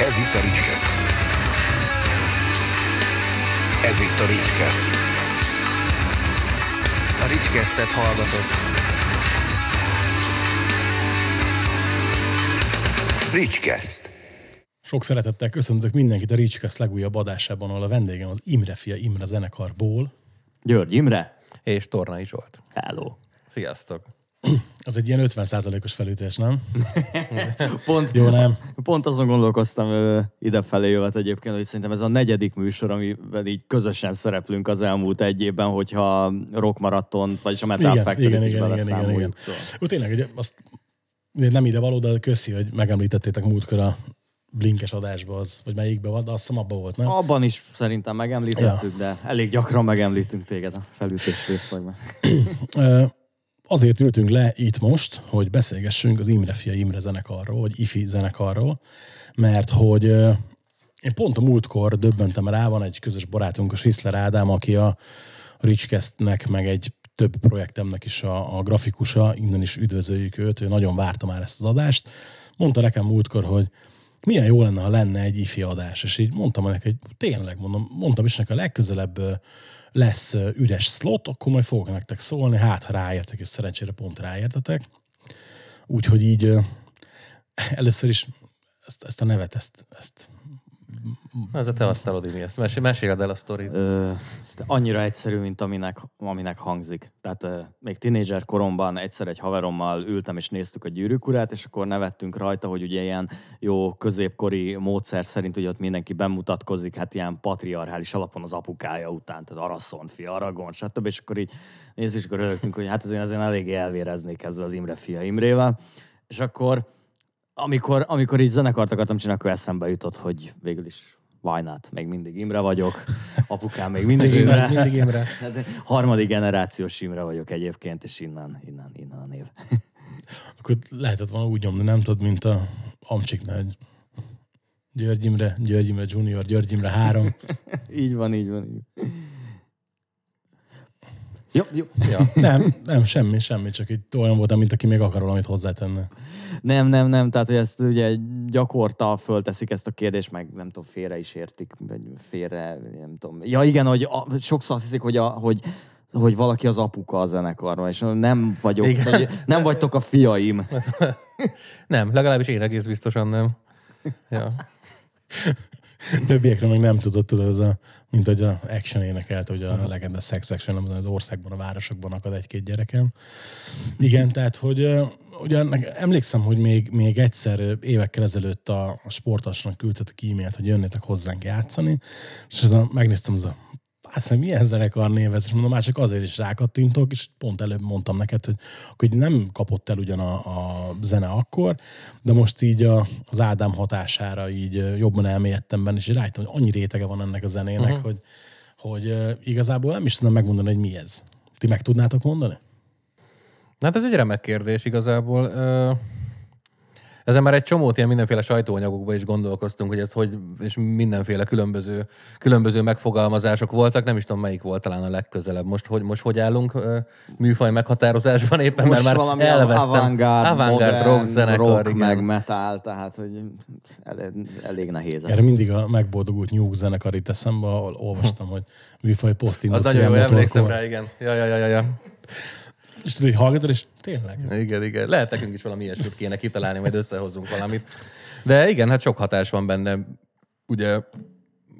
Ez itt a Ricskeszt. Ez itt a Ricskeszt. A Ricskesztet hallgatott. Ricskeszt. Sok szeretettel köszöntök mindenkit a Ricskeszt legújabb adásában, ahol a vendégem az Imre fia Imre zenekarból. György Imre. És Tornai Zsolt. Hello. Sziasztok! Az egy ilyen 50%-os felütés, nem? Pont, Jó, nem? pont azon gondolkoztam idefelé jövet egyébként, hogy szerintem ez a negyedik műsor, amivel így közösen szereplünk az elmúlt egy évben, hogyha Rock Marathon, vagyis a Metal Igen, Factory-t igen, is igen, igen, igen, igen. Szóval. Jó, tényleg, ugye, azt nem ide való, de köszi, hogy megemlítettétek múltkor a blinkes adásba, az, vagy melyikbe van, de azt hiszem abban volt, nem? Abban is szerintem megemlítettük, de elég gyakran megemlítünk téged a felütés részlegben. Azért ültünk le itt most, hogy beszélgessünk az Imre fia Imre zenekarról, vagy IFI zenekarról, mert hogy én pont a múltkor döbbentem rá, van egy közös barátunk, a Sisler Ádám, aki a Ricskesztnek, meg egy több projektemnek is a, a grafikusa, innen is üdvözöljük őt, ő nagyon várta már ezt az adást. Mondta nekem múltkor, hogy milyen jó lenne, ha lenne egy ifi adás, és így mondtam neki, hogy tényleg mondom, mondtam is neki, a legközelebb lesz üres slot, akkor majd fogok nektek szólni, hát ha ráértek, és szerencsére pont ráértetek. Úgyhogy így először is ezt, ezt a nevet, ezt, ezt Ez a te asztalod, mi ezt. Mesél, meséld el a sztorit. Ö, annyira egyszerű, mint aminek, aminek hangzik. Tehát ö, még tinédzser koromban egyszer egy haverommal ültem és néztük a gyűrűk urát, és akkor nevettünk rajta, hogy ugye ilyen jó középkori módszer szerint ugye ott mindenki bemutatkozik, hát ilyen patriarchális alapon az apukája után, tehát Araszon fia, Aragon, stb. És akkor így nézzük, és akkor rögtünk, hogy hát azért, azért eléggé elvéreznék ezzel az Imre fia Imrével. És akkor amikor, amikor így zenekart akartam csinálni, akkor eszembe jutott, hogy végül is why not? Még mindig Imre vagyok, apukám még mindig Imre. Mindig Imre. Hát, harmadik generációs Imre vagyok egyébként, és innen, innen, innen a név. akkor lehetett volna úgy nyomni, nem tudod, mint a Amcsiknál, hogy György Imre, György Imre Junior, György Imre 3. így van, így van. Így. Jó, jó. Ja. Nem, nem, semmi, semmi, csak itt olyan voltam, mint aki még akar valamit hozzátenne. Nem, nem, nem, tehát hogy ezt ugye gyakorta fölteszik ezt a kérdést, meg nem tudom, félre is értik, vagy félre, nem tudom. Ja igen, hogy a, sokszor azt hiszik, hogy, a, hogy hogy valaki az apuka a zenekarban, és nem vagyok, Igen. hogy nem vagytok a fiaim. Nem, legalábbis én egész biztosan nem. Ja. Többiekről meg nem tudod, tudod, ez a, mint hogy a Action énekelt, hogy a legenda Sex Action, az országban, a városokban akad egy-két gyerekem. Igen, tehát, hogy nek- emlékszem, hogy még, még egyszer évekkel ezelőtt a, a sportasnak küldtetek e-mailt, hogy jönnétek hozzánk játszani, és ez a, megnéztem, az a azt milyen zenekar név ez, és mondom, már csak azért is rákattintok, és pont előbb mondtam neked, hogy, hogy nem kapott el ugyan a, a zene akkor, de most így a, az Ádám hatására így jobban elmélyedtem benne, és rájöttem, hogy annyi rétege van ennek a zenének, uh-huh. hogy, hogy igazából nem is tudom megmondani, hogy mi ez. Ti meg tudnátok mondani? Hát ez egy remek kérdés igazából. Ö, Ezen már egy csomót ilyen mindenféle sajtóanyagokban is gondolkoztunk, hogy ez hogy, és mindenféle különböző, különböző megfogalmazások voltak. Nem is tudom, melyik volt talán a legközelebb. Most hogy, most hogy állunk műfaj meghatározásban éppen, Most mert már valami elvesztem. avantgárd, Avantgárd modern, rock zenekar, rock igen. meg metal, tehát hogy elég, elég nehéz ez. Erre mindig a megboldogult nyúk zenekar itt eszembe, ahol olvastam, hogy műfaj poszt Az nagyon jó, emlékszem rá, igen. Ja, ja, ja, ja. És tudod, hogy hallgatod, és tényleg. Igen, igen. Lehet nekünk is valami ilyesmit kéne kitalálni, majd összehozunk valamit. De igen, hát sok hatás van benne. Ugye,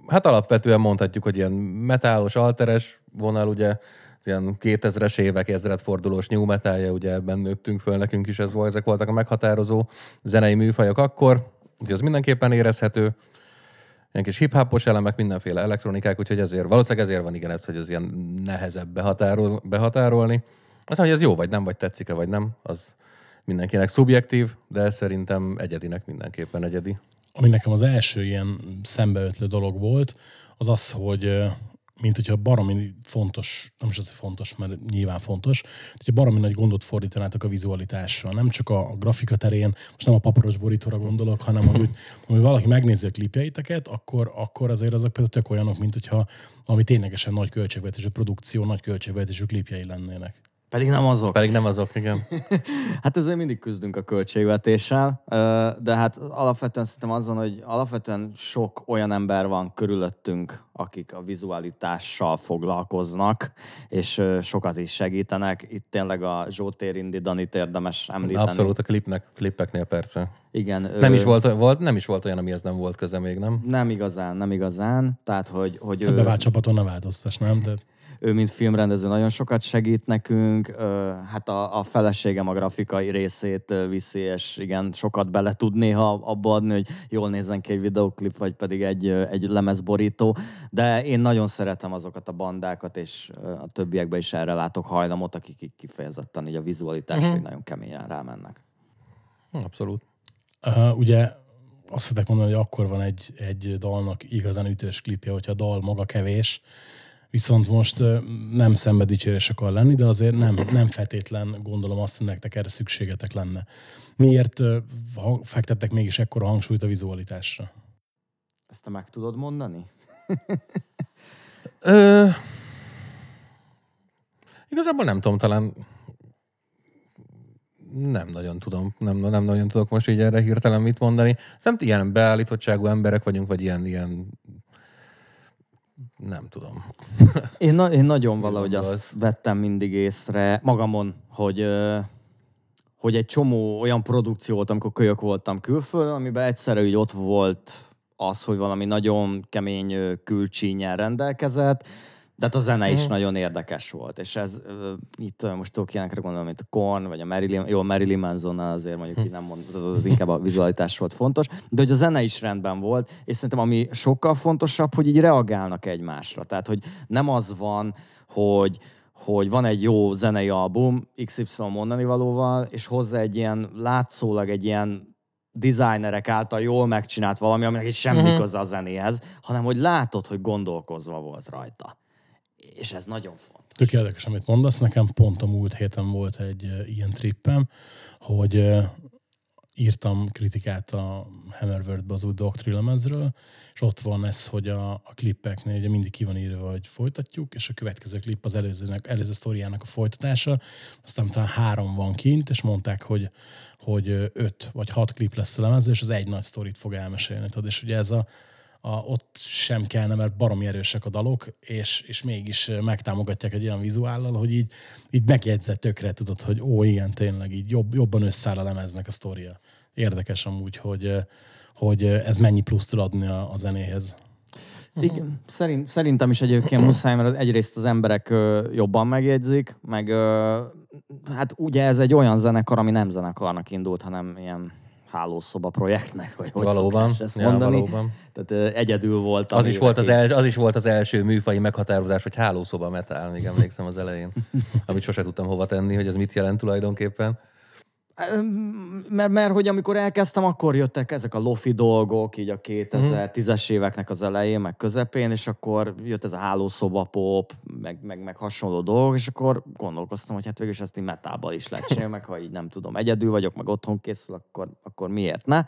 hát alapvetően mondhatjuk, hogy ilyen metálos, alteres vonal, ugye, ilyen 2000-es évek ezredfordulós new metalja, ugye ebben nőttünk föl, nekünk is ez volt, ezek voltak a meghatározó zenei műfajok akkor, ugye az mindenképpen érezhető, ilyen kis hip-hopos elemek, mindenféle elektronikák, úgyhogy ezért, valószínűleg ezért van igen ez, hogy ez ilyen nehezebb behatárol, behatárolni. Aztán, hogy ez jó vagy nem, vagy tetszik-e, vagy nem, az mindenkinek szubjektív, de szerintem egyedinek mindenképpen egyedi. ami nekem az első ilyen szembeötlő dolog volt, az az, hogy mint hogyha baromi fontos, nem is az, hogy fontos, mert nyilván fontos, hogyha baromi nagy gondot fordítanátok a vizualitásra, nem csak a, a grafika terén, most nem a paparos borítóra gondolok, hanem hogy, hogy valaki megnézi a klipjeiteket, akkor, akkor azért azok például tök olyanok, mint hogyha ami ténylegesen nagy költségvetésű produkció, nagy költségvetésű klipjei lennének. Pedig nem azok. Pedig nem azok, igen. Hát ezért mindig küzdünk a költségvetéssel, de hát alapvetően szerintem azon, hogy alapvetően sok olyan ember van körülöttünk, akik a vizualitással foglalkoznak, és sokat is segítenek. Itt tényleg a Zsótér Indi Danit érdemes említeni. Abszolút a klipnek, klippeknél persze. Igen. Nem ö, is volt, volt, nem is volt olyan, amihez nem volt köze még, nem? Nem igazán, nem igazán. Tehát, hogy, hogy A ő, bevált csapaton ne változtass, nem? Tehát ő, mint filmrendező nagyon sokat segít nekünk, hát a, a feleségem a grafikai részét viszi, és igen, sokat bele tud néha abba adni, hogy jól nézzen ki egy videoklip, vagy pedig egy, egy lemezborító, de én nagyon szeretem azokat a bandákat, és a többiekben is erre látok hajlamot, akik kifejezetten így a vizualitásra uh-huh. nagyon keményen rámennek. Abszolút. Uh, ugye azt szeretek mondani, hogy akkor van egy, egy dalnak igazán ütős klipje, hogyha a dal maga kevés, viszont most nem szembe dicsérés akar lenni, de azért nem, nem feltétlen gondolom azt, hogy nektek erre szükségetek lenne. Miért fektettek mégis ekkora hangsúlyt a vizualitásra? Ezt te meg tudod mondani? Ö... Igazából nem tudom, talán nem nagyon tudom, nem, nem nagyon tudok most így erre hirtelen mit mondani. Szerintem ilyen beállítottságú emberek vagyunk, vagy ilyen, ilyen nem tudom. Én, na, én nagyon valahogy azt vettem mindig észre magamon, hogy, hogy egy csomó olyan produkció volt, amikor kölyök voltam külföldön, amiben egyszerre úgy ott volt az, hogy valami nagyon kemény külcsínyen rendelkezett, de hát a zene is nagyon érdekes volt, és ez itt most tudok ilyenekre gondolni, mint a Korn, vagy a Marilyn, jó, Marilyn manson azért mondjuk így nem mondod, az inkább a vizualitás volt fontos, de hogy a zene is rendben volt, és szerintem ami sokkal fontosabb, hogy így reagálnak egymásra. Tehát, hogy nem az van, hogy hogy van egy jó zenei album XY mondani valóval, és hozzá egy ilyen látszólag egy ilyen designerek által jól megcsinált valami, aminek így semmi uh-huh. köze a zenéhez, hanem hogy látod, hogy gondolkozva volt rajta. És ez nagyon fontos. Tök érdekes, amit mondasz. Nekem pont a múlt héten volt egy ilyen trippem, hogy írtam kritikát a Hammerword-be az új Doctrine lemezről, és ott van ez, hogy a, a klippeknél ugye mindig ki van írva, hogy folytatjuk, és a következő klip az előzőnek, előző sztoriának a folytatása, aztán talán három van kint, és mondták, hogy, hogy öt vagy hat klip lesz a lemezről, és az egy nagy sztorit fog elmesélni. Tudod? És ugye ez a, a, ott sem kellene, mert baromi erősek a dalok, és, és mégis megtámogatják egy olyan vizuállal, hogy így, így megjegyzett tökre, tudod, hogy ó, igen, tényleg, így jobb, jobban összeáll a lemeznek a sztoria. Érdekes amúgy, hogy, hogy ez mennyi plusz tud adni a, a zenéhez. Igen, szerint, szerintem is egyébként muszáj, mert egyrészt az emberek jobban megjegyzik, meg hát ugye ez egy olyan zenekar, ami nem zenekarnak indult, hanem ilyen hálószoba projektnek, vagy hogy Valóban. ezt Ja, mondani. valóban. Tehát egyedül volt. Az is, volt az el, az is volt az első műfai meghatározás, hogy hálószoba metal, még emlékszem az elején. Amit sose tudtam hova tenni, hogy ez mit jelent tulajdonképpen. Mert, mert hogy amikor elkezdtem, akkor jöttek ezek a lofi dolgok, így a 2010-es éveknek az elején, meg közepén, és akkor jött ez a hálószoba pop, meg, meg, meg hasonló dolgok, és akkor gondolkoztam, hogy hát végül is ezt így metából is lehet csinálni, meg ha így nem tudom, egyedül vagyok, meg otthon készül, akkor, akkor miért ne?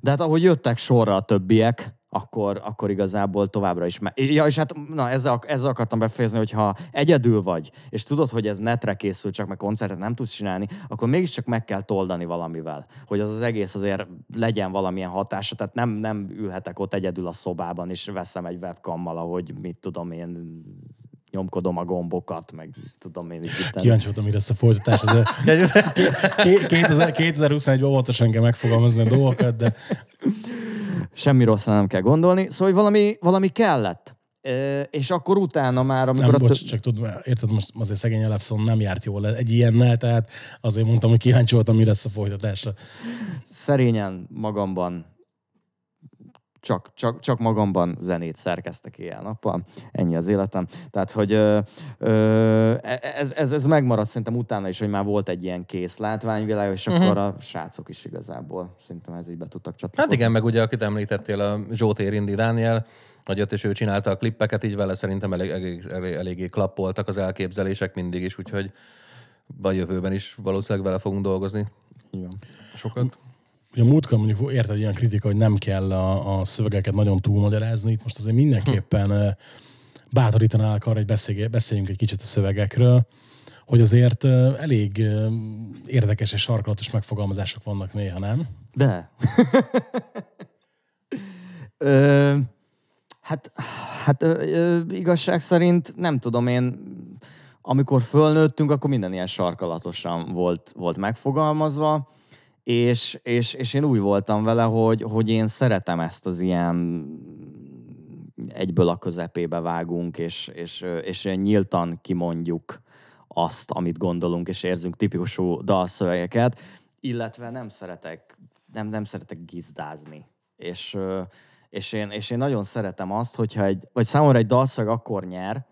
De hát ahogy jöttek sorra a többiek, akkor, akkor igazából továbbra is. Me- ja, és hát na, ezzel, ezzel akartam befejezni, hogy ha egyedül vagy, és tudod, hogy ez netre készül, csak meg koncertet nem tudsz csinálni, akkor mégiscsak meg kell toldani valamivel, hogy az az egész azért legyen valamilyen hatása, tehát nem, nem ülhetek ott egyedül a szobában, és veszem egy webkammal, ahogy mit tudom én, nyomkodom a gombokat, meg tudom én. Itt Kíváncsi voltam, mire lesz a folytatás. 2000 2021-ben óvatosan kell megfogalmazni a dolgokat, de semmi rosszra nem kell gondolni, szóval hogy valami, valami kellett. Ö, és akkor utána már, amikor nem, a bocs, csak tudod, érted, most azért szegény Elefson nem járt jól egy ilyennel, tehát azért mondtam, hogy kíváncsi voltam, mi lesz a folytatásra. szerényen magamban csak, csak, csak magamban zenét szerkeztek éjjel-nappal. Ennyi az életem. Tehát, hogy ö, ö, ez, ez, ez megmaradt szerintem utána is, hogy már volt egy ilyen kész látványvilág, és Mhm. akkor a srácok is igazából szerintem ez így be tudtak csatlakozni. Hát igen, meg ugye, akit említettél, a Zsótér Indi Dániel, hogy ott és ő csinálta a klippeket, így vele szerintem elég, elég, elég, eléggé klappoltak az elképzelések mindig is, úgyhogy a jövőben is valószínűleg vele fogunk dolgozni. Van. Sokat. Ugye a múltkor mondjuk érted ilyen kritika, hogy nem kell a, a szövegeket nagyon túlmagyarázni, itt most azért mindenképpen eh, bátorítanálak arra, hogy beszélj- beszéljünk egy kicsit a szövegekről, hogy azért elég érdekes és sarkalatos megfogalmazások vannak néha, nem? De. ö, hát hát ö, ö, igazság szerint nem tudom én, amikor fölnőttünk, akkor minden ilyen sarkalatosan volt, volt megfogalmazva, és, és, és én úgy voltam vele, hogy, hogy én szeretem ezt az ilyen egyből a közepébe vágunk, és, és, és nyíltan kimondjuk azt, amit gondolunk, és érzünk tipikusú dalszövegeket, illetve nem szeretek, nem, nem szeretek gizdázni. És, és, én, és én nagyon szeretem azt, hogyha egy, vagy számomra egy dalszöveg akkor nyer,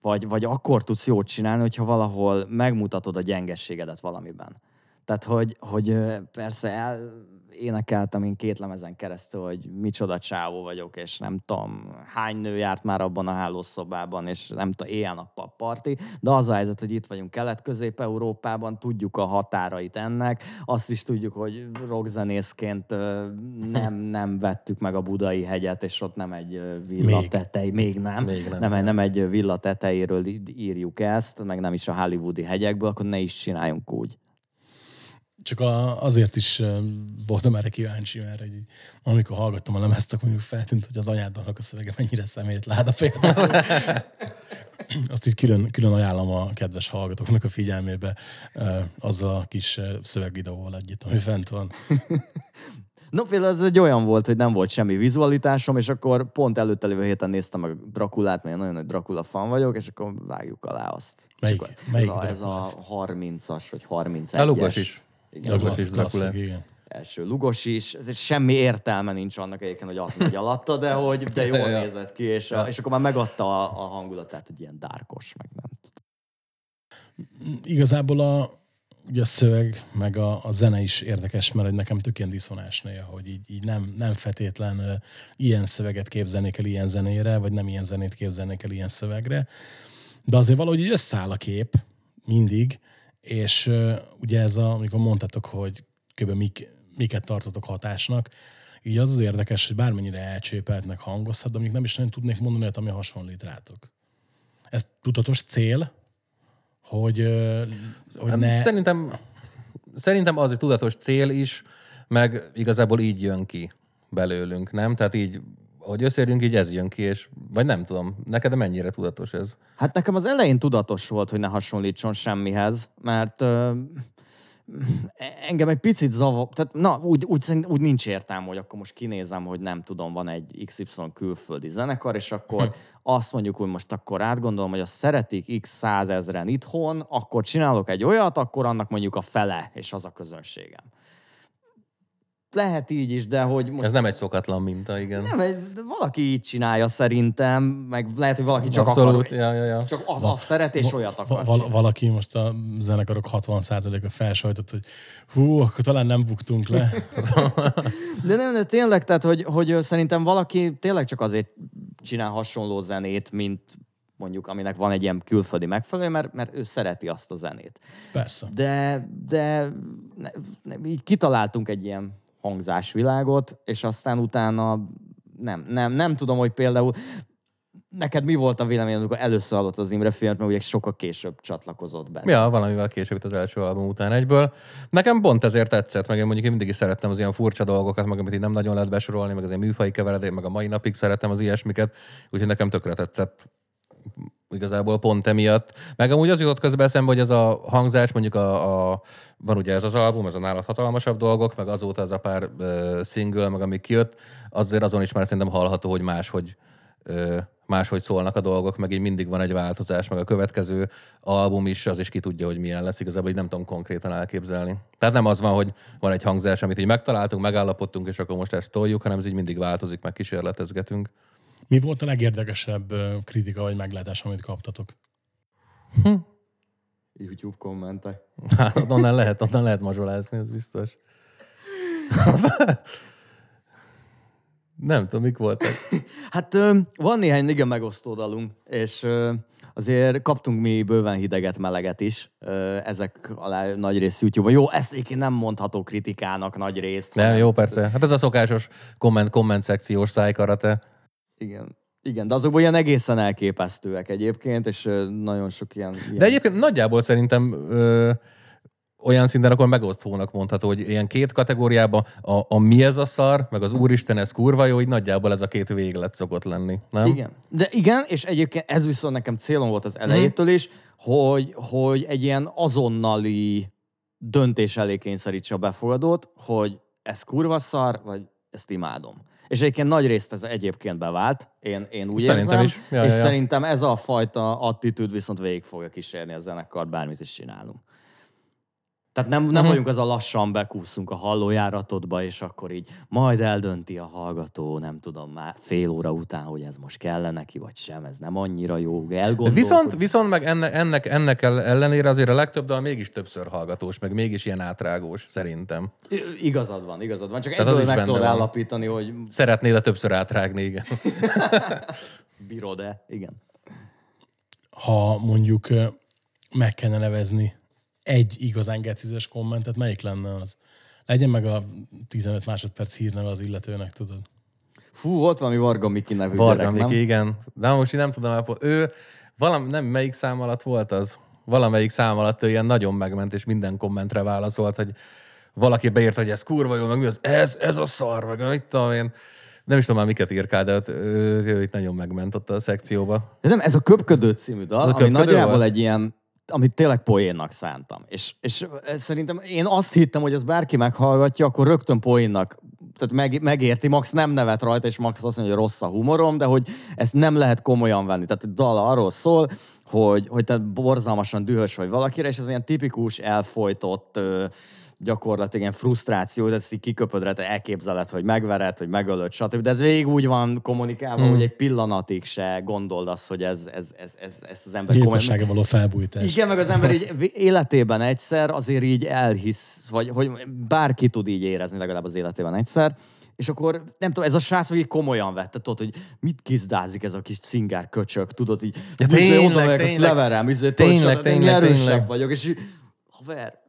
vagy, vagy akkor tudsz jót csinálni, hogyha valahol megmutatod a gyengességedet valamiben. Tehát, hogy, hogy persze el, énekeltem én két lemezen keresztül, hogy micsoda csávó vagyok, és nem tudom, hány nő járt már abban a hálószobában, és nem tudom, éjjel-nappal parti, de az a helyzet, hogy itt vagyunk Kelet-Közép-Európában, tudjuk a határait ennek, azt is tudjuk, hogy rockzenészként nem, nem vettük meg a budai hegyet, és ott nem egy villa Még. tetej, még nem, Még nem. nem, nem egy villa tetejéről írjuk ezt, meg nem is a hollywoodi hegyekből, akkor ne is csináljunk úgy. Csak a, azért is voltam erre kíváncsi, mert egy, amikor hallgattam a lemezt, akkor mondjuk feltűnt, hogy az anyáddalnak a szövege mennyire szemét láda például. Azt így külön, külön ajánlom a kedves hallgatóknak a figyelmébe azzal a kis szövegvideóval együtt, ami fent van. No, például ez egy olyan volt, hogy nem volt semmi vizualitásom, és akkor pont előtte lévő héten néztem a Drakulát, mert én nagyon nagy Drakula fan vagyok, és akkor vágjuk alá azt. Melyik- és akkor melyik ez, a, ez a Drakulát? 30-as, vagy 31-es. A Lugos is. Igen, Lugos is Dracula. igen. első lugos is, semmi értelme nincs annak egyébként, hogy azt megy alatta, de hogy de jól Ja. nézett ki, és, a, és akkor már megadta a, a hangulatát, hogy ilyen dárkos, meg nem. Igazából a, ugye a szöveg, meg a, a zene is érdekes, mert hogy nekem tök ilyen diszonás néha, hogy így, így nem, nem fetétlen ö, ilyen szöveget képzelnék el ilyen zenére, vagy nem ilyen zenét képzelnék el ilyen szövegre. De azért valahogy így összeáll a kép mindig, és ugye ez a, amikor mondtátok, hogy kb. Mik, miket tartotok hatásnak, így az az érdekes, hogy bármennyire elcsépeltnek hangozhat, de mondjuk nem is nagyon tudnék mondani olyat, ami hasonlít rátok. Ez tudatos cél, hogy, hogy. Ne. Szerintem, szerintem az egy tudatos cél is, meg igazából így jön ki belőlünk, nem? Tehát így, hogy összeérjünk, így ez jön ki, és vagy nem tudom, neked mennyire tudatos ez? Hát nekem az elején tudatos volt, hogy ne hasonlítson semmihez, mert ö, engem egy picit zavar, tehát na, úgy, úgy, úgy nincs értelme, hogy akkor most kinézem, hogy nem tudom, van egy XY külföldi zenekar, és akkor Hm. azt mondjuk, hogy most akkor átgondolom, hogy azt szeretik x százezren itthon, akkor csinálok egy olyat, akkor annak mondjuk a fele, és az a közönségem. Lehet így is, de hogy most Ez nem egy szokatlan minta, igen. nem, egy- valaki így csinálja szerintem, meg lehet, hogy valaki csak Abszolút, akar, ja, ja, ja. csak az, az szeret, és olyat akar Va- val- valaki most a zenekarok 60%-a felsajtott, hogy hú, akkor talán nem buktunk le. De nem, de tényleg, tehát, hogy, hogy szerintem valaki tényleg csak azért csinál hasonló zenét, mint mondjuk, aminek van egy ilyen külföldi megfelelő, mert, mert ő szereti azt a zenét. Persze. De, de ne, ne, így kitaláltunk egy ilyen hangzásvilágot, és aztán utána nem, nem, nem tudom, hogy például neked mi volt a véleményed, amikor először hallott az Imre filmet, mert ugye sokkal később csatlakozott be. Ja, valamivel később az első album után egyből. Nekem pont ezért tetszett, meg én mondjuk én mindig is szerettem az ilyen furcsa dolgokat, meg amit így nem nagyon lehet besorolni, meg az ilyen műfai keveredék, meg a mai napig szeretem az ilyesmiket, úgyhogy nekem tökre tetszett igazából pont emiatt. Meg amúgy az jutott közben eszembe, hogy ez a hangzás, mondjuk a, a van ugye ez az album, ez a nálad hatalmasabb dolgok, meg azóta ez a pár uh, single, meg ami kijött, azért azon is már szerintem hallható, hogy máshogy ö, máshogy szólnak a dolgok, meg így mindig van egy változás, meg a következő album is, az is ki tudja, hogy milyen lesz. Igazából így nem tudom konkrétan elképzelni. Tehát nem az van, hogy van egy hangzás, amit így megtaláltunk, megállapodtunk, és akkor most ezt toljuk, hanem ez így mindig változik, meg kísérletezgetünk. Mi volt a legérdekesebb kritika vagy meglátás, amit kaptatok? YouTube kommentek. Hát, onnan lehet, onnan lehet mazsolázni, ez biztos. nem tudom, mik voltak. Hát van néhány igen megosztó dalunk, és azért kaptunk mi bőven hideget, meleget is. Ezek alá nagy rész YouTube-on. Jó, ezt egyébként nem mondható kritikának nagy részt. Nem, jó, persze. Hát ez a szokásos komment, komment szekciós szájkarate. Igen. Igen, de azokból ilyen egészen elképesztőek egyébként, és nagyon sok ilyen... ilyen... De egyébként nagyjából szerintem ö, olyan szinten akkor megosztónak mondható, hogy ilyen két kategóriában a, a mi ez a szar, meg az úristen ez kurva jó, így nagyjából ez a két véglet szokott lenni, nem? Igen. De igen, és egyébként ez viszont nekem célom volt az elejétől is, hogy, hogy egy ilyen azonnali döntés elé kényszerítse a befogadót, hogy ez kurva szar, vagy ezt imádom. És egyébként nagy részt ez egyébként bevált, én, én úgy Szerintem érzem, is. Ja, és ja, ja. szerintem ez a fajta attitűd viszont végig fogja kísérni a zenekart, bármit is csinálunk. Tehát nem, nem uh-huh. vagyunk az a lassan bekúszunk a hallójáratodba, és akkor így majd eldönti a hallgató, nem tudom már fél óra után, hogy ez most kell neki, vagy sem, ez nem annyira jó, elgondolkodik. Viszont, viszont meg ennek, ennek, ennek el- ellenére azért a legtöbb dal mégis többször hallgatós, meg mégis ilyen átrágós, szerintem. I- Igazad van, igazad van. Csak Tehát az egyből is meg tudod állapítani, hogy Szeretnéd a többször átrágni, igen. bírod-e. Igen. Ha mondjuk meg kellene nevezni egy igazán gecizes kommentet, melyik lenne az? Legyen meg a 15 másodperc hírneve az illetőnek, tudod? Fú, volt valami Varga Miki nevű Varga gyerek, Miki, nem? igen. De most én nem tudom, elpo- ő valam, nem melyik szám alatt volt az? Valamelyik szám alatt ő ilyen nagyon megment, és minden kommentre válaszolt, hogy valaki beírt, hogy ez kurva jó, meg mi az, ez, ez a szar, meg mit tudom én. Nem is tudom már miket írkál, de ott, ő, ő, itt nagyon megment ott a szekcióba. De nem, ez a Köpködő című dal, ami Köpködő nagyjából volt? egy ilyen amit tényleg poénnak szántam. És, és szerintem én azt hittem, hogy ez bárki meghallgatja, akkor rögtön poénnak tehát meg, megérti, Max nem nevet rajta, és Max azt mondja, hogy rossz a humorom, de hogy ezt nem lehet komolyan venni. Tehát a dal arról szól, hogy, hogy te borzalmasan dühös vagy valakire, és ez ilyen tipikus, elfolytott, ö, gyakorlatilag ilyen frusztráció, de ezt így kiköpöd rá, te elképzeled, hogy megvered, hogy megölöd, stb. De ez végig úgy van kommunikálva, hmm. hogy egy pillanatig se gondold azt, hogy ez, ez, ez, ez, ez az ember. Gyilkossága való felbújtás. Igen, meg az ember így életében egyszer azért így elhisz, vagy hogy bárki tud így érezni legalább az életében egyszer, és akkor nem tudom, ez a srác meg így komolyan vette, tudod, hogy mit kizdázik ez a kis cingár köcsök, tudod, így Ja, izé, tényleg, megyek, azt tényleg. leverem, izé, Tényleg, tényleg, erősebb tényleg. vagyok, és haver,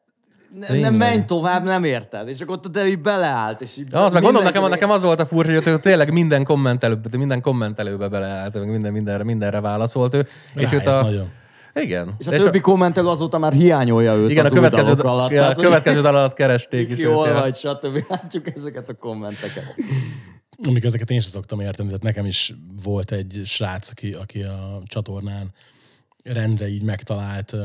ne, Tényleg. nem menj tovább, nem érted. És akkor te így beleállt, és így... Ja, az meg gondolom, nekem, nekem az volt a furcsa, hogy ő tényleg minden kommentelőbe, minden kommentelőbe beleállt, meg minden, mindenre, mindenre válaszolt ő. És őt a... nagyon. Igen. És a többi kommentelő azóta már hiányolja őt igen, a az új következő, dalok alatt. ja, a Tehát, következő dal alatt keresték is. Ki őt, vagy, stb. Látjuk ezeket a kommenteket. Amik ezeket én sem szoktam érteni, tehát nekem is volt egy srác, aki, aki a csatornán rendre így megtalált,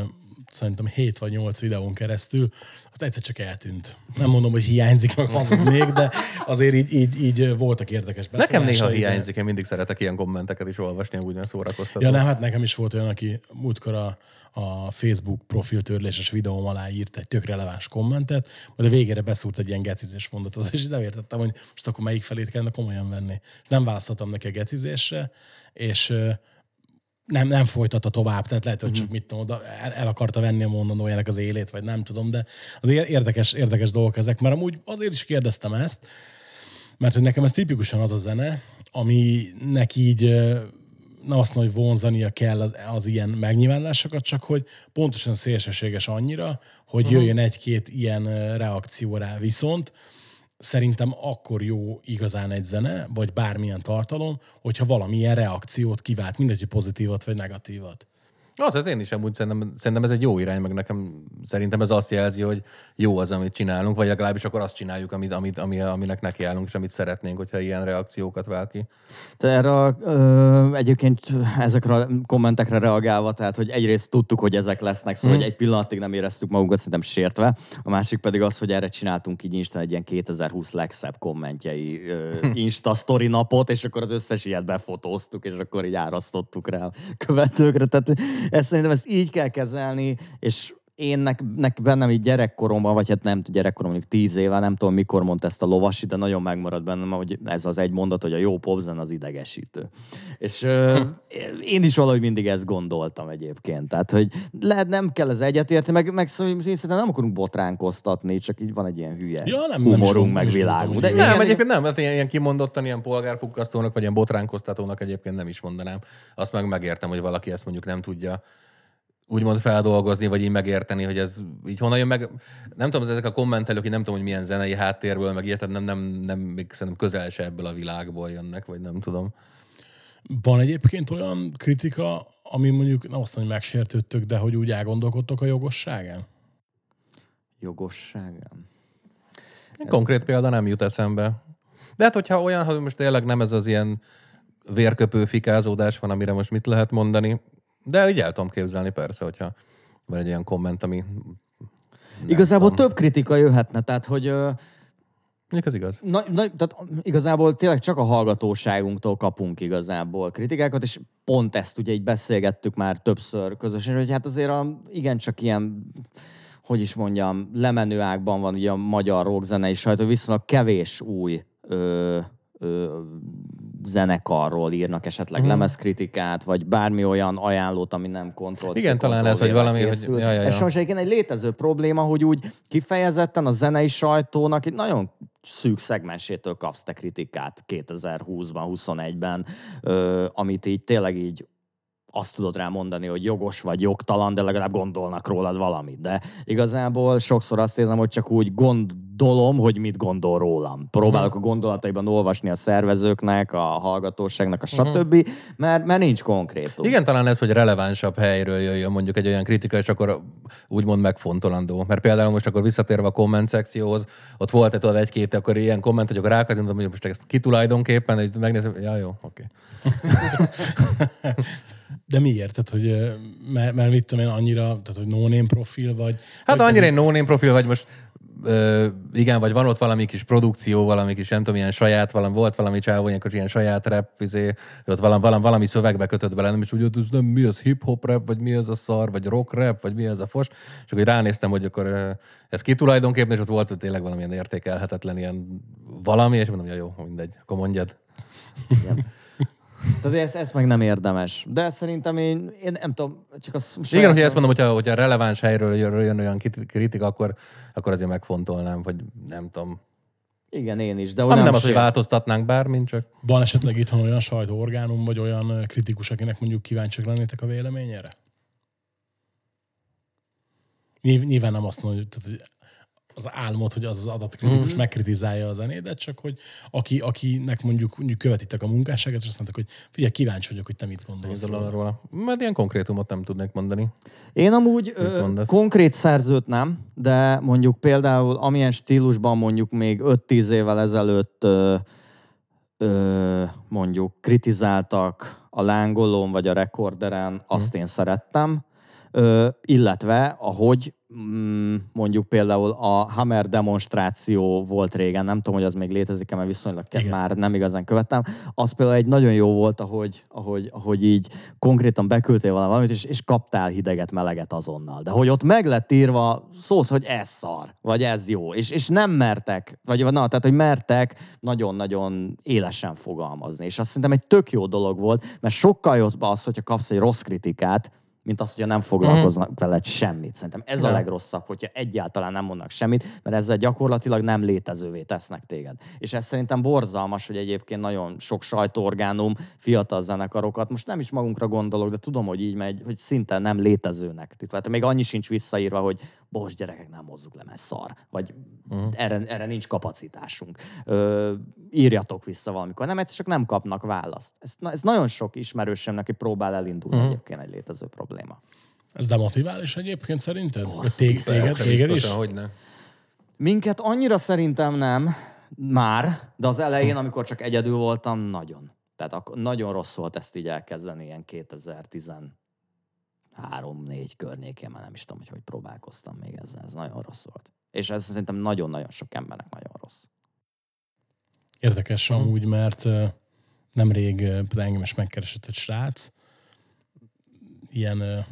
szerintem 7 vagy 8 videón keresztül, azt egyszer csak eltűnt. Nem mondom, hogy hiányzik, meg hazudnék, de azért így, így, így voltak érdekes Nekem néha hiányzik, én mindig szeretek ilyen kommenteket is olvasni, úgy szórakoztató. Ja, nem, hát nekem is volt olyan, aki múltkor a, a Facebook profiltörléses videóm alá írt egy tök releváns kommentet, majd a végére beszúrt egy ilyen gecizés mondatot, és nem értettem, hogy most akkor melyik felét kellene komolyan venni. És nem választottam neki a gecizésre, és nem, nem folytatta tovább, tehát lehet, hogy csak mit tudom, oda el, el akarta venni a mondandójának az élét, vagy nem tudom, de az érdekes, érdekes dolgok ezek, mert amúgy azért is kérdeztem ezt, mert hogy nekem ez tipikusan az a zene, aminek így ö, nem azt mondom, hogy vonzania kell az, az ilyen megnyilvánulásokat, csak hogy pontosan szélsőséges annyira, hogy uh-huh. jöjjön egy-két ilyen reakció rá. Viszont szerintem akkor jó igazán egy zene, vagy bármilyen tartalom, hogyha valamilyen reakciót kivált, mindegy, hogy pozitívat vagy negatívat. Az, ez én is amúgy szerintem, szerintem ez egy jó irány, meg nekem szerintem ez azt jelzi, hogy jó az, amit csinálunk, vagy legalábbis akkor azt csináljuk, amit, amit, ami, aminek nekiállunk, és amit szeretnénk, hogyha ilyen reakciókat vált ki. Te erre ö, egyébként ezekre a kommentekre reagálva, tehát hogy egyrészt tudtuk, hogy ezek lesznek, szóval Mhm. hogy egy pillanatig nem éreztük magunkat szerintem sértve, a másik pedig az, hogy erre csináltunk így Instán egy ilyen 2020 legszebb kommentjei ö, Insta story napot, és akkor az összes ilyet befotóztuk, és akkor így árasztottuk rá a követőkre. Tehát ezt szerintem ezt így kell kezelni, és én nek, nek bennem így gyerekkoromban, vagy hát nem gyerekkorom, mondjuk tíz éve, nem tudom mikor mondta ezt a lovasi, de nagyon megmaradt bennem, hogy ez az egy mondat, hogy a jó popzen az idegesítő. És ö, én is valahogy mindig ezt gondoltam egyébként. Tehát, hogy lehet nem kell ez egyetérteni, meg, meg szerintem nem akarunk botránkoztatni, csak így van egy ilyen hülye Ja, nem- humorunk, meg nem is világunk. De Nem, igen, egyébként nem, ez ilyen, ilyen kimondottan ilyen polgárpukkasztónak, vagy ilyen botránkoztatónak egyébként nem is mondanám. Azt meg megértem, hogy valaki ezt mondjuk nem tudja úgymond feldolgozni, vagy így megérteni, hogy ez így honnan jön meg. Nem tudom, ezek a kommentelők, én nem tudom, hogy milyen zenei háttérből, meg ilyet, nem, nem, nem még szerintem közel se ebből a világból jönnek, vagy nem tudom. Van egyébként olyan kritika, ami mondjuk, nem azt mondom, hogy megsértődtök, de hogy úgy elgondolkodtok a jogosságán? Jogosságán? Konkrét példa nem jut eszembe. De hát, hogyha olyan, hogy most tényleg nem ez az ilyen vérköpő fikázódás van, amire most mit lehet mondani, de így el tudom képzelni persze, hogyha van egy olyan komment, ami Igazából több kritika jöhetne, tehát hogy mondjuk az igaz. Na, na, tehát igazából tényleg csak a hallgatóságunktól kapunk igazából kritikákat, és pont ezt ugye így beszélgettük már többször közösen, hogy hát azért a, igencsak ilyen hogy is mondjam, lemenő ágban van ugye a magyar rockzenei sajtó, viszonylag kevés új ö, ö, zenekarról írnak esetleg Mhm. mm. lemezkritikát, vagy bármi olyan ajánlót, ami nem kontrollt. Igen, talán ez, hogy valami, hogy- készül. ja, ja, ja. Ez sajnos egyébként egy létező probléma, hogy úgy kifejezetten a zenei sajtónak egy nagyon szűk szegmensétől kapsz te kritikát 2020-ban, 21-ben, ö, amit így tényleg így azt tudod rá mondani, hogy jogos vagy jogtalan, de legalább gondolnak rólad valamit. De igazából sokszor azt érzem, hogy csak úgy gondolom, hogy mit gondol rólam. Próbálok a gondolataiban olvasni a szervezőknek, a hallgatóságnak, a stb., mert, mert nincs konkrétum. Igen, talán ez, hogy relevánsabb helyről jöjjön mondjuk egy olyan kritika, és akkor úgymond megfontolandó. Mert például most akkor visszatérve a komment szekcióhoz, ott volt tudod, egy-két akkor ilyen komment, hogy akkor rákattintom, hogy most ezt ki tulajdonképpen, hogy megnézem, ja jó, oké. De miért? Tehát, hogy, mert, mert mit tudom én, annyira, tehát, hogy no-name profil vagy? Hát vagy annyira egy no profil, vagy most ö, igen, vagy van ott valami kis produkció, valami kis, nem tudom, ilyen saját, valami, volt valami csávó, ilyen, kis ilyen saját rap, izé, ott valami, valami, valami szövegbe kötött bele, nem is úgy, hogy ez nem mi az hip-hop rap, vagy mi az a szar, vagy rock rap, vagy mi az a fos, és akkor ránéztem, hogy akkor ö, ez ki tulajdonképpen, és ott volt hogy tényleg valamilyen értékelhetetlen ilyen valami, és mondom, ja jó, mindegy, akkor mondjad. Tehát ezt, ezt meg nem érdemes. De szerintem én, én nem tudom, csak az... Igen, hogy ezt mondom, hogyha, hogyha releváns helyről jön, olyan krit- kritika, akkor, akkor azért megfontolnám, hogy nem tudom. Igen, én is. De Nem, nem, nem az, hogy változtatnánk bármint, csak Van esetleg itthon olyan sajtóorgánum, vagy olyan kritikus, akinek mondjuk kíváncsiak lennétek a véleményére? Nyilv- Nyilván nem azt mondja, tehát, hogy az álmod, hogy az az adott kritikus mm. megkritizálja a zenédet, csak hogy aki, akinek mondjuk, mondjuk követitek a munkásságot, és azt mondták, hogy figyelj, kíváncsi vagyok, hogy te mit gondolsz. Róla. róla. Mert ilyen konkrétumot nem tudnék mondani. Én amúgy ö, konkrét szerzőt nem, de mondjuk például amilyen stílusban mondjuk még 5-10 évvel ezelőtt ö, ö, mondjuk kritizáltak a lángolón vagy a rekorderen, azt én szerettem. Ö, illetve ahogy mm, mondjuk például a Hammer demonstráció volt régen, nem tudom, hogy az még létezik-e, mert viszonylag Igen. már nem igazán követtem. Az például egy nagyon jó volt, ahogy, ahogy, ahogy így konkrétan beküldtél valamit, és, és kaptál hideget, meleget azonnal. De hogy ott meg lett írva szósz, hogy ez szar, vagy ez jó, és, és nem mertek, vagy na, tehát, hogy mertek nagyon-nagyon élesen fogalmazni. És azt szerintem egy tök jó dolog volt, mert sokkal jobb az, hogyha kapsz egy rossz kritikát, mint az, hogyha nem foglalkoznak mm. veled semmit. Szerintem ez a legrosszabb, hogyha egyáltalán nem mondnak semmit, mert ezzel gyakorlatilag nem létezővé tesznek téged. És ez szerintem borzalmas, hogy egyébként nagyon sok sajtóorgánum fiatal zenekarokat, most nem is magunkra gondolok, de tudom, hogy így megy, hogy szinte nem létezőnek. Tehát még annyi sincs visszaírva, hogy bocs, gyerekek, nem hozzuk le, mert szar. Vagy uh-huh. erre, erre nincs kapacitásunk. Ö, írjatok vissza valamikor. Nem, egyszer csak nem kapnak választ. Ez, na, ez nagyon sok ismerősömnek, aki próbál elindulni uh-huh. egyébként egy létező probléma. Ez demotivális egyébként szerinted? Borzasztó tég, téged, téged is? Hogy ne. Minket annyira szerintem nem, már, de az elején, amikor csak egyedül voltam, nagyon. Tehát ak- nagyon rossz volt ezt így elkezdeni, ilyen 2013-4 környékén, már nem is tudom, hogy hogy próbálkoztam még ezzel. Ez nagyon rossz volt. És ez szerintem nagyon-nagyon sok embernek nagyon rossz. Érdekes amúgy, mert nemrég engem is megkeresett egy srác, ilyen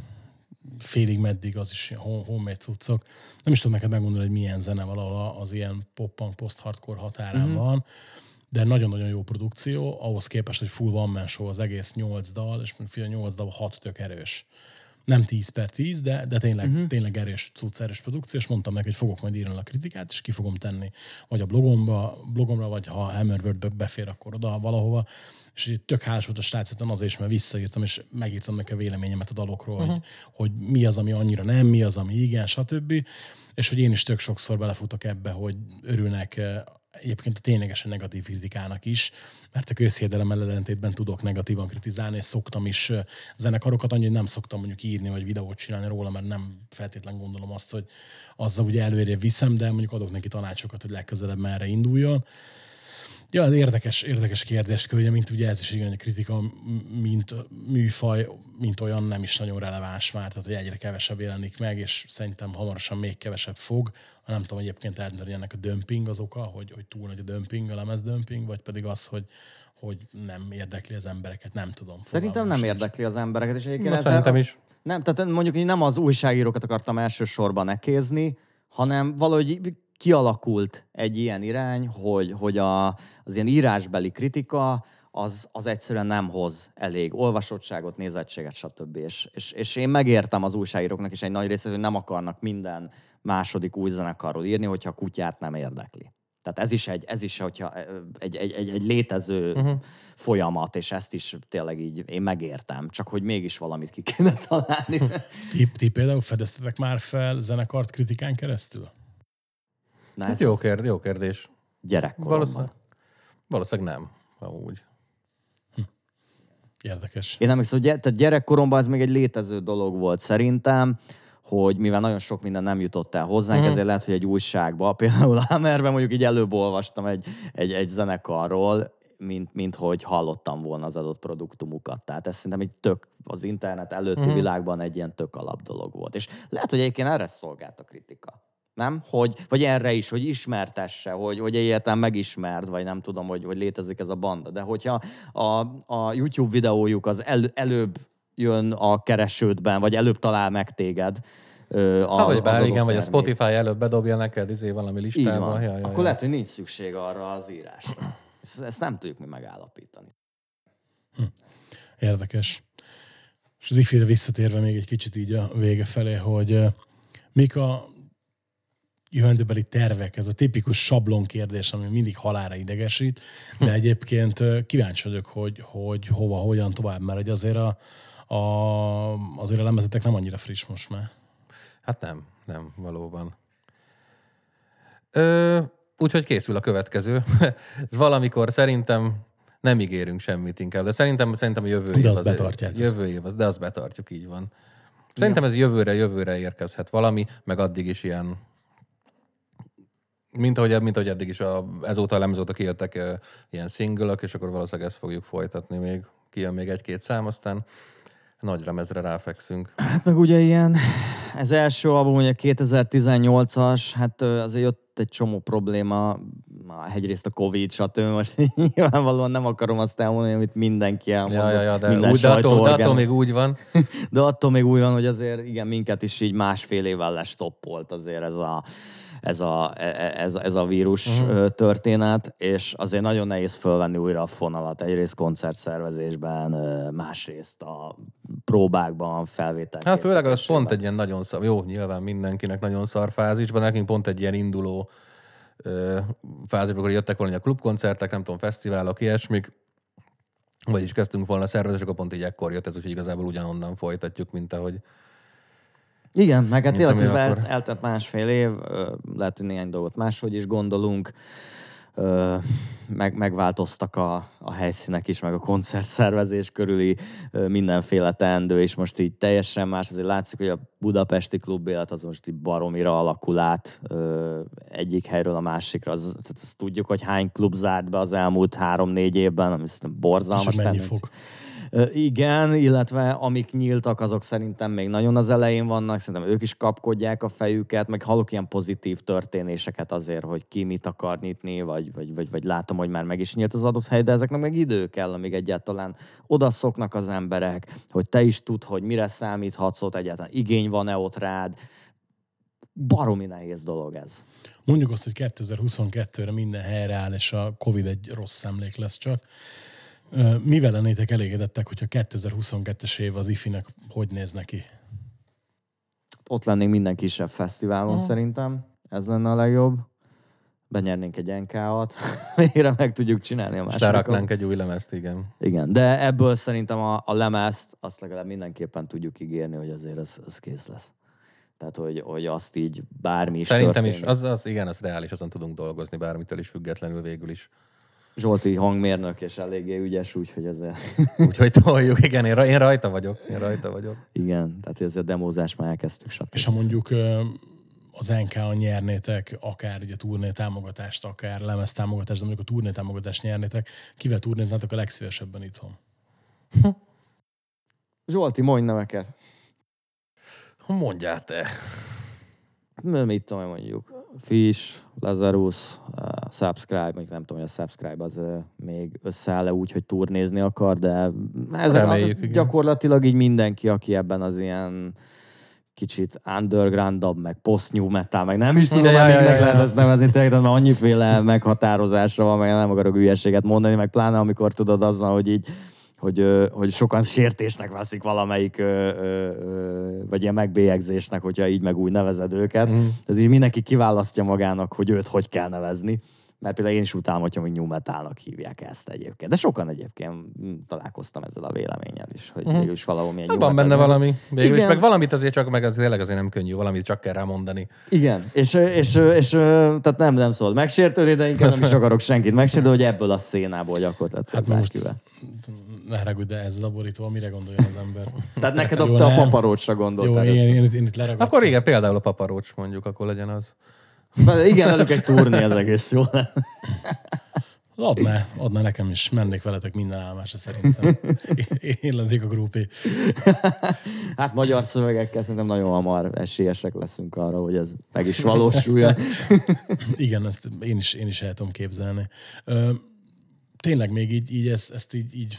félig meddig az is homemade cuccok. Nem is tudom neked megmondani, hogy milyen zene valahol az ilyen pop-punk, post-hardcore határán mm-hmm. van, de nagyon-nagyon jó produkció, ahhoz képest, hogy full man show az egész nyolc dal, és figyelj, nyolc dal, hat tök erős. Nem 10 per 10, de, de tényleg, uh-huh. tényleg erős cucc, erős produkció, és mondtam neki, hogy fogok majd írni a kritikát, és ki fogom tenni, vagy a blogomba, blogomra, vagy ha Hammerwordbe befér, akkor oda valahova. És így tök hálás volt a srác, azért is, mert visszaírtam, és megírtam neki a véleményemet a dalokról, uh-huh. hogy, hogy mi az, ami annyira nem, mi az, ami igen, stb. És hogy én is tök sokszor belefutok ebbe, hogy örülnek eh, egyébként a ténylegesen negatív kritikának is, mert a közhiedelemmel ellentétben tudok negatívan kritizálni, és szoktam is zenekarokat, annyi, hogy nem szoktam mondjuk írni, vagy videót csinálni róla, mert nem feltétlenül gondolom azt, hogy azzal ugye előre viszem, de mondjuk adok neki tanácsokat, hogy legközelebb merre induljon. Ja, az érdekes, érdekes kérdéskör, ugye, mint ugye ez is igen, a kritika, mint műfaj, mint olyan nem is nagyon releváns már, tehát hogy egyre kevesebb jelenik meg, és szerintem hamarosan még kevesebb fog. Nem tudom egyébként eldönteni ennek a dömping az oka, hogy, hogy túl nagy a dömping, a lemez dömping, vagy pedig az, hogy, hogy nem érdekli az embereket, nem tudom. Szerintem nem érdekli az embereket, és egyébként Na, ezzel- szerintem is. Nem, tehát mondjuk én nem az újságírókat akartam elsősorban nekézni, hanem valahogy kialakult egy ilyen irány, hogy, hogy a, az ilyen írásbeli kritika az, az egyszerűen nem hoz elég olvasottságot, nézettséget, stb. És, és, és én megértem az újságíróknak is egy nagy részét, hogy nem akarnak minden második új zenekarról írni, hogyha a kutyát nem érdekli. Tehát ez is egy, ez is, hogyha ö, egy, egy, egy, egy létező uh-huh. folyamat, és ezt is tényleg így én megértem, csak hogy mégis valamit ki kéne találni. Ti, ti például fedeztetek már fel zenekart kritikán keresztül? Na, Ez ez jó, az kérdés, jó kérdés. gyerekkoromban. Valószínűleg, valószínűleg nem, amúgy. Érdekes. Én emlékszem, hogy gy- tehát gyerekkoromban ez még egy létező dolog volt szerintem, hogy mivel nagyon sok minden nem jutott el hozzánk, mm. ezért lehet, hogy egy újságban, például Hammerben mondjuk így előbb olvastam egy, egy, egy zenekarról, mint, mint hogy hallottam volna az adott produktumukat. Tehát ez szerintem egy tök, az internet előtti mm. világban egy ilyen tök alap dolog volt. És lehet, hogy egyébként erre szolgált a kritika. Nem? Hogy, vagy erre is, hogy ismertesse, hogy, hogy egyáltalán megismerd, vagy nem tudom, hogy, hogy létezik ez a banda. De hogyha a, a YouTube videójuk az el, előbb jön a keresődben, vagy előbb talál meg téged, a, Ha, vagy az bár igen, vagy a termék. Spotify előbb bedobja neked izé valami listába. van. Ja, ja, Akkor ja. lehet, hogy nincs szükség arra az írásra. Ezt, ezt nem tudjuk mi megállapítani. Érdekes. És az ifire visszatérve még egy kicsit így a vége felé, hogy mik a jövendőbeli tervek, ez a tipikus sablon kérdés, ami mindig halára idegesít, de egyébként eh, kíváncsi vagyok, hogy, hogy hova, hogyan tovább, mert hogy azért a, a, azért a lemezetek nem annyira friss most már. Hát nem, nem, valóban. Ö, úgyhogy készül a következő. Valamikor szerintem nem ígérünk semmit inkább, de szerintem, szerintem a jövő De év azt az- betartjátok. Jövő év, az, de azt betartjuk, így van. Szerintem ez jövőre, jövőre érkezhet valami, meg addig is ilyen mint ahogy, mint ahogy eddig is a, ezóta a lemezóta kijöttek ö, ilyen szingölök, és akkor valószínűleg ezt fogjuk folytatni még. Kijön még egy-két szám, aztán nagy lemezre ráfekszünk. Hát meg ugye ilyen, ez első album, ugye 2018-as, hát azért jött egy csomó probléma, egyrészt a Covid, stb. Most nyilvánvalóan nem akarom azt elmondani, amit mindenki elmond. Ja, ja, ja, de, minden úgy, de, attól, de attól még úgy van. De attól még úgy van, hogy azért igen, minket is így másfél évvel lestoppolt azért ez a, ez a, e- ez, ez a vírus uh-huh. történet, és azért nagyon nehéz fölvenni újra a fonalat. Egyrészt koncertszervezésben, másrészt a próbákban, felvétel. Hát főleg az pont egy ilyen nagyon szar, jó, nyilván mindenkinek nagyon szar fázisban, nekünk pont egy ilyen induló ö, fázisban, akkor jöttek volna a klubkoncertek, nem tudom, fesztiválok, ilyesmik, vagyis kezdtünk volna szervezni, és akkor pont így ekkor jött ez, úgyhogy igazából ugyanonnan folytatjuk, mint ahogy Igen, meg hát tényleg akkor- el, eltelt másfél év, lehet, hogy néhány dolgot máshogy is gondolunk, meg, megváltoztak a, a helyszínek is, meg a koncertszervezés körüli mindenféle teendő, és most így teljesen más, azért látszik, hogy a budapesti klub élet az most így baromira alakul át egyik helyről a másikra. Az, tehát azt tudjuk, hogy hány klub zárt be az elmúlt három-négy évben, ami szerintem borzalmas. És mennyi tendencia. fog? Igen, illetve amik nyíltak, azok szerintem még nagyon az elején vannak, szerintem ők is kapkodják a fejüket, meg hallok ilyen pozitív történéseket azért, hogy ki mit akar nyitni, vagy, vagy, vagy, vagy látom, hogy már meg is nyílt az adott hely, de ezeknek meg idő kell, amíg egyáltalán odaszoknak az emberek, hogy te is tudd, hogy mire számíthatsz ott, egyáltalán igény van-e ott rád. Baromi nehéz dolog ez. Mondjuk azt, hogy 2022-re minden helyreáll, és a Covid egy rossz emlék lesz csak. Mivel lennétek elégedettek, hogyha 2022-es év az ifinek hogy néz neki? ott lennénk minden kisebb fesztiválon szerintem. Ez lenne a legjobb. Benyernénk egy NK-at, végre meg tudjuk csinálni a és másodikon. ráraknánk egy új lemezt, igen. Igen, de ebből szerintem a, a lemezt, azt legalább mindenképpen tudjuk ígérni, hogy azért ez, ez kész lesz. Tehát, hogy, hogy azt így bármi is Szerintem is, történik. az, az igen, az reális, azon tudunk dolgozni bármitől is függetlenül végül is. Zsolti hangmérnök, és eléggé ügyes, úgyhogy ez Úgyhogy toljuk, igen, én, én rajta vagyok, én rajta vagyok. igen, tehát ez a demózás már elkezdtük, stb. És ha mondjuk az NK-on nyernétek, akár ugye turné támogatást, akár lemez támogatást, de mondjuk a turné támogatást nyernétek, kivel turnéznátok a legszívesebben itthon? Zsolti, mondj neveket. Mondjál te. Mi- Mit tudom mondjuk? Fish, Lazarus, uh, Subscribe, mondjuk nem tudom, hogy a Subscribe az uh, még összeáll-e úgy, hogy turnézni akar, de ez Reméljük, a, gyakorlatilag így mindenki, aki ebben az ilyen kicsit undergroundabb, meg post-new metal, meg nem is tudom, Ja, ja, ja, ja, lehet ezt nevezni, tényleg, de már annyiféle meghatározásra van, meg nem akarok hülyeséget mondani, meg pláne amikor tudod azzal, hogy így hogy, hogy sokan sértésnek veszik valamelyik, vagy ilyen megbélyegzésnek, hogyha így meg úgy nevezed őket. Mm. Tehát így mindenki kiválasztja magának, hogy őt hogy kell nevezni. Mert például én is utálom, hogyha még new metalnak hívják ezt egyébként. De sokan egyébként mm, találkoztam ezzel a véleménnyel is, hogy mm. végül is valahol milyen Hát van benne valami. Végül is, meg valamit azért csak, meg az tényleg azért nem könnyű, valamit csak kell rámondani. Igen, és, és, és, tehát nem, nem szól megsértődni, de inkább nem is akarok senkit megsértődni, hogy ebből a szénából gyakorlatilag Hát most-. Ne haragudj, de ezzel a borítva mire gondoljon az ember? Tehát neked Jó, te a nem. paparócsra Jó, gondoltál. én, én, én, én itt leragadtam. Akkor igen, például a paparócs mondjuk, akkor legyen az. De Igen, velük egy turné, ez egész jó. Adná, adná nekem is, mennék veletek minden állomásra szerintem. Én, én lennék a grópi. Hát magyar szövegekkel szerintem nagyon hamar esélyesek leszünk arra, hogy ez meg is valósuljon. Igen, ezt én is, én is el tudom képzelni. Ö, tényleg még így, így ezt, ezt így, így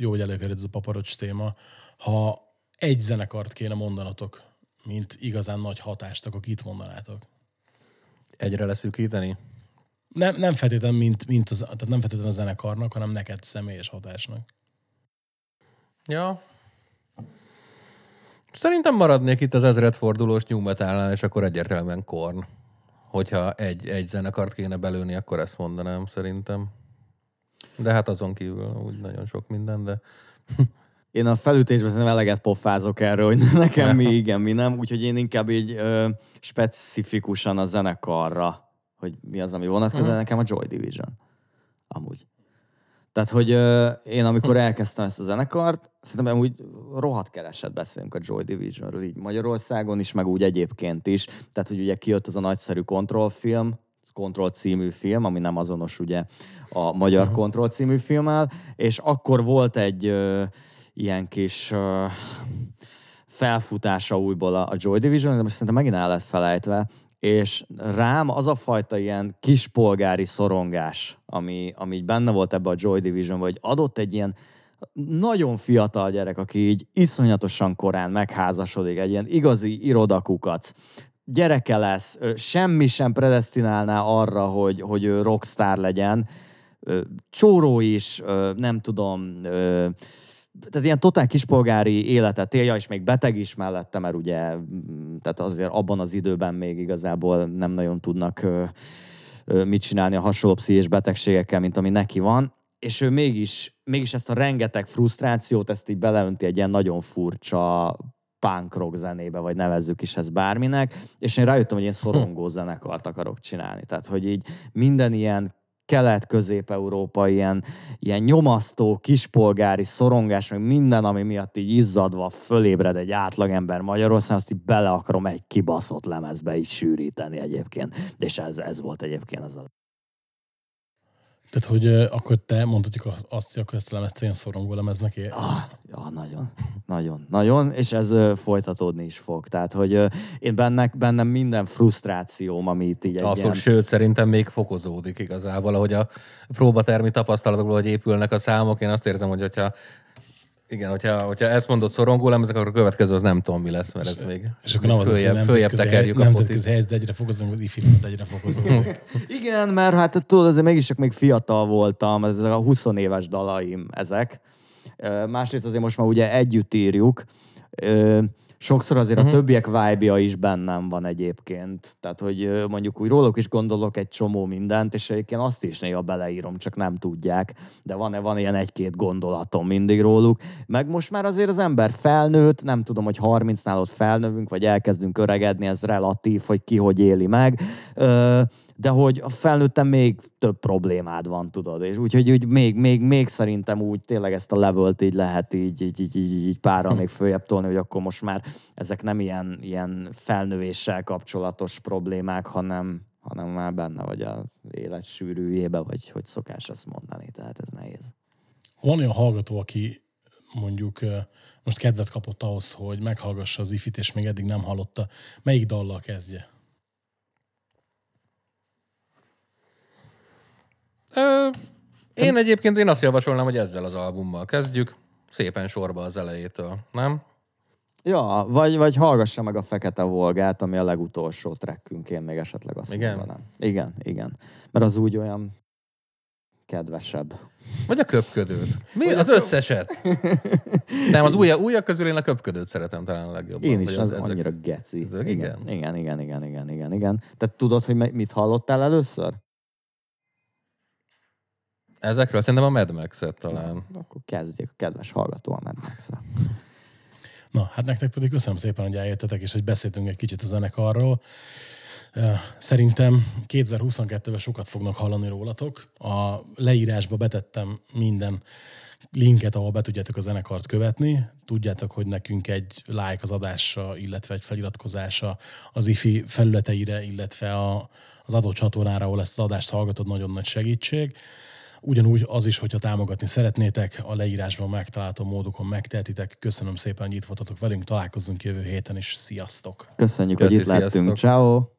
jó, hogy előkerült ez a paparocs téma. Ha egy zenekart kéne mondanatok, mint igazán nagy hatást, akkor kit mondanátok? Egyre leszűkíteni? Nem, nem feltétlenül, mint, mint az, tehát nem feltétlenül a zenekarnak, hanem neked személyes hatásnak. Ja. Szerintem maradnék itt az ezredfordulós new metalnál, és akkor egyértelműen Korn. Hogyha egy, egy zenekart kéne belőni, akkor ezt mondanám szerintem. De hát azon kívül úgy nagyon sok minden, de Én a felütésben szerintem eleget pofázok erről, hogy nekem mi igen, mi nem. Úgyhogy én inkább így ö, specifikusan a zenekarra, hogy mi az, ami vonatkozik, uh-huh. nekem a Joy Division. Amúgy. Tehát, hogy ö, én amikor elkezdtem ezt a zenekart, szerintem úgy rohadt kereset beszélünk a Joy Divisionről, így Magyarországon is, meg úgy egyébként is. Tehát, hogy ugye kijött az a nagyszerű Control film, Control című film, ami nem azonos ugye a magyar uh-huh. Control című filmmel, és akkor volt egy ö, ilyen kis ö, felfutása újból a, a Joy Division, de most szerintem megint el lett felejtve, és rám az a fajta ilyen kispolgári szorongás, ami, ami így benne volt ebbe a Joy Division, hogy adott egy ilyen nagyon fiatal gyerek, aki így iszonyatosan korán megházasodik, egy ilyen igazi irodakukac, gyereke lesz, semmi sem predestinálná arra, hogy, hogy ő rockstar legyen, csóró is, nem tudom, tehát ilyen totál kispolgári életet élja, és még beteg is mellette, mert ugye, tehát azért abban az időben még igazából nem nagyon tudnak mit csinálni a hasonló pszichés betegségekkel, mint ami neki van, és ő mégis, mégis ezt a rengeteg frusztrációt, ezt így beleönti egy ilyen nagyon furcsa punk rock zenébe, vagy nevezzük is ezt bárminek, és én rájöttem, hogy én szorongó zenekart akarok csinálni. Tehát, hogy így minden ilyen kelet-közép-európa ilyen, ilyen nyomasztó, kispolgári szorongás, meg minden, ami miatt így izzadva fölébred egy átlagember Magyarországon, azt így bele akarom egy kibaszott lemezbe így sűríteni egyébként. És ez, ez volt egyébként az a Tehát, hogy akkor te mondhatjuk azt, hogy akkor ezt a lemezt ilyen szorongó lemeznek ér. Ah, ja, nagyon, nagyon, nagyon, és ez ö, folytatódni is fog. Tehát, hogy ö, én bennek, bennem minden frusztrációm, ami itt így egy Abszolút, ilyen... sőt, szerintem még fokozódik igazából, ahogy a próbatermi tapasztalatokból, hogy épülnek a számok, én azt érzem, hogy hogyha igen, hogyha, hogyha ezt mondod szorongó lemezek, akkor a következő az nem tudom, mi lesz, mert ez még És akkor nem az, az, hogy följebb, följebb nemzetközi, tekerjük a nemzetközi potit. helyzet egyre fokozódik, az ifi az egyre fokozódik. Igen, mert hát tudod, azért mégis csak még fiatal voltam, ezek a 20 éves dalaim ezek. Másrészt azért most már ugye együtt írjuk. Sokszor azért uh-huh. a többiek vibe is bennem van egyébként. Tehát, hogy mondjuk úgy róluk is gondolok egy csomó mindent, és egyébként azt is néha beleírom, csak nem tudják. De van-e van ilyen egy-két gondolatom mindig róluk. Meg most már azért az ember felnőtt, nem tudom, hogy 30-nál ott felnövünk, vagy elkezdünk öregedni, ez relatív, hogy ki hogy éli meg. Ö, de hogy a felnőttem még több problémád van, tudod, és úgyhogy úgy még, még, még szerintem úgy tényleg ezt a levelt így lehet így, így, így, így, így párral még följebb tolni, hogy akkor most már ezek nem ilyen, ilyen felnövéssel kapcsolatos problémák, hanem, hanem már benne vagy a élet sűrűjébe, vagy hogy szokás ezt mondani, tehát ez nehéz. Van olyan hallgató, aki mondjuk most kedvet kapott ahhoz, hogy meghallgassa az ifit, és még eddig nem hallotta. Melyik dallal kezdje? Ö, én egyébként én azt javasolnám, hogy ezzel az albummal kezdjük. Szépen sorba az elejétől, nem? Ja, vagy, vagy hallgassa meg a Fekete Volgát, ami a legutolsó trekkünk, én még esetleg azt Igen? mondanám. Igen, igen. Mert az úgy olyan kedvesebb. Vagy a köpködőt. Mi? Az összeset. Nem, az újak, újak közül én a köpködőt szeretem talán a legjobban. Én is, az ezek- annyira geci. ezek- igen. igen? igen, igen, igen, igen, igen, igen. Te tudod, hogy mit hallottál először? Ezekről szerintem a Mad Max-et talán. Akkor kezdjék a kedves hallgató a Mad max Na, hát nektek pedig köszönöm szépen, hogy eljöttetek, és hogy beszéltünk egy kicsit a zenekarról. Szerintem 2022-ben sokat fognak hallani rólatok. A leírásba betettem minden linket, ahol be tudjátok a zenekart követni. Tudjátok, hogy nekünk egy like az adásra, illetve egy feliratkozása az IFI felületeire, illetve a, az adott csatornára, ahol ezt az adást hallgatod, nagyon nagy segítség. Ugyanúgy az is, hogyha támogatni szeretnétek, a leírásban megtalálható módokon megtehetitek. Köszönöm szépen, hogy itt voltatok velünk, találkozzunk jövő héten, és sziasztok! Köszönjük, Köszi, hogy itt lettünk. sziasztok. Ciao.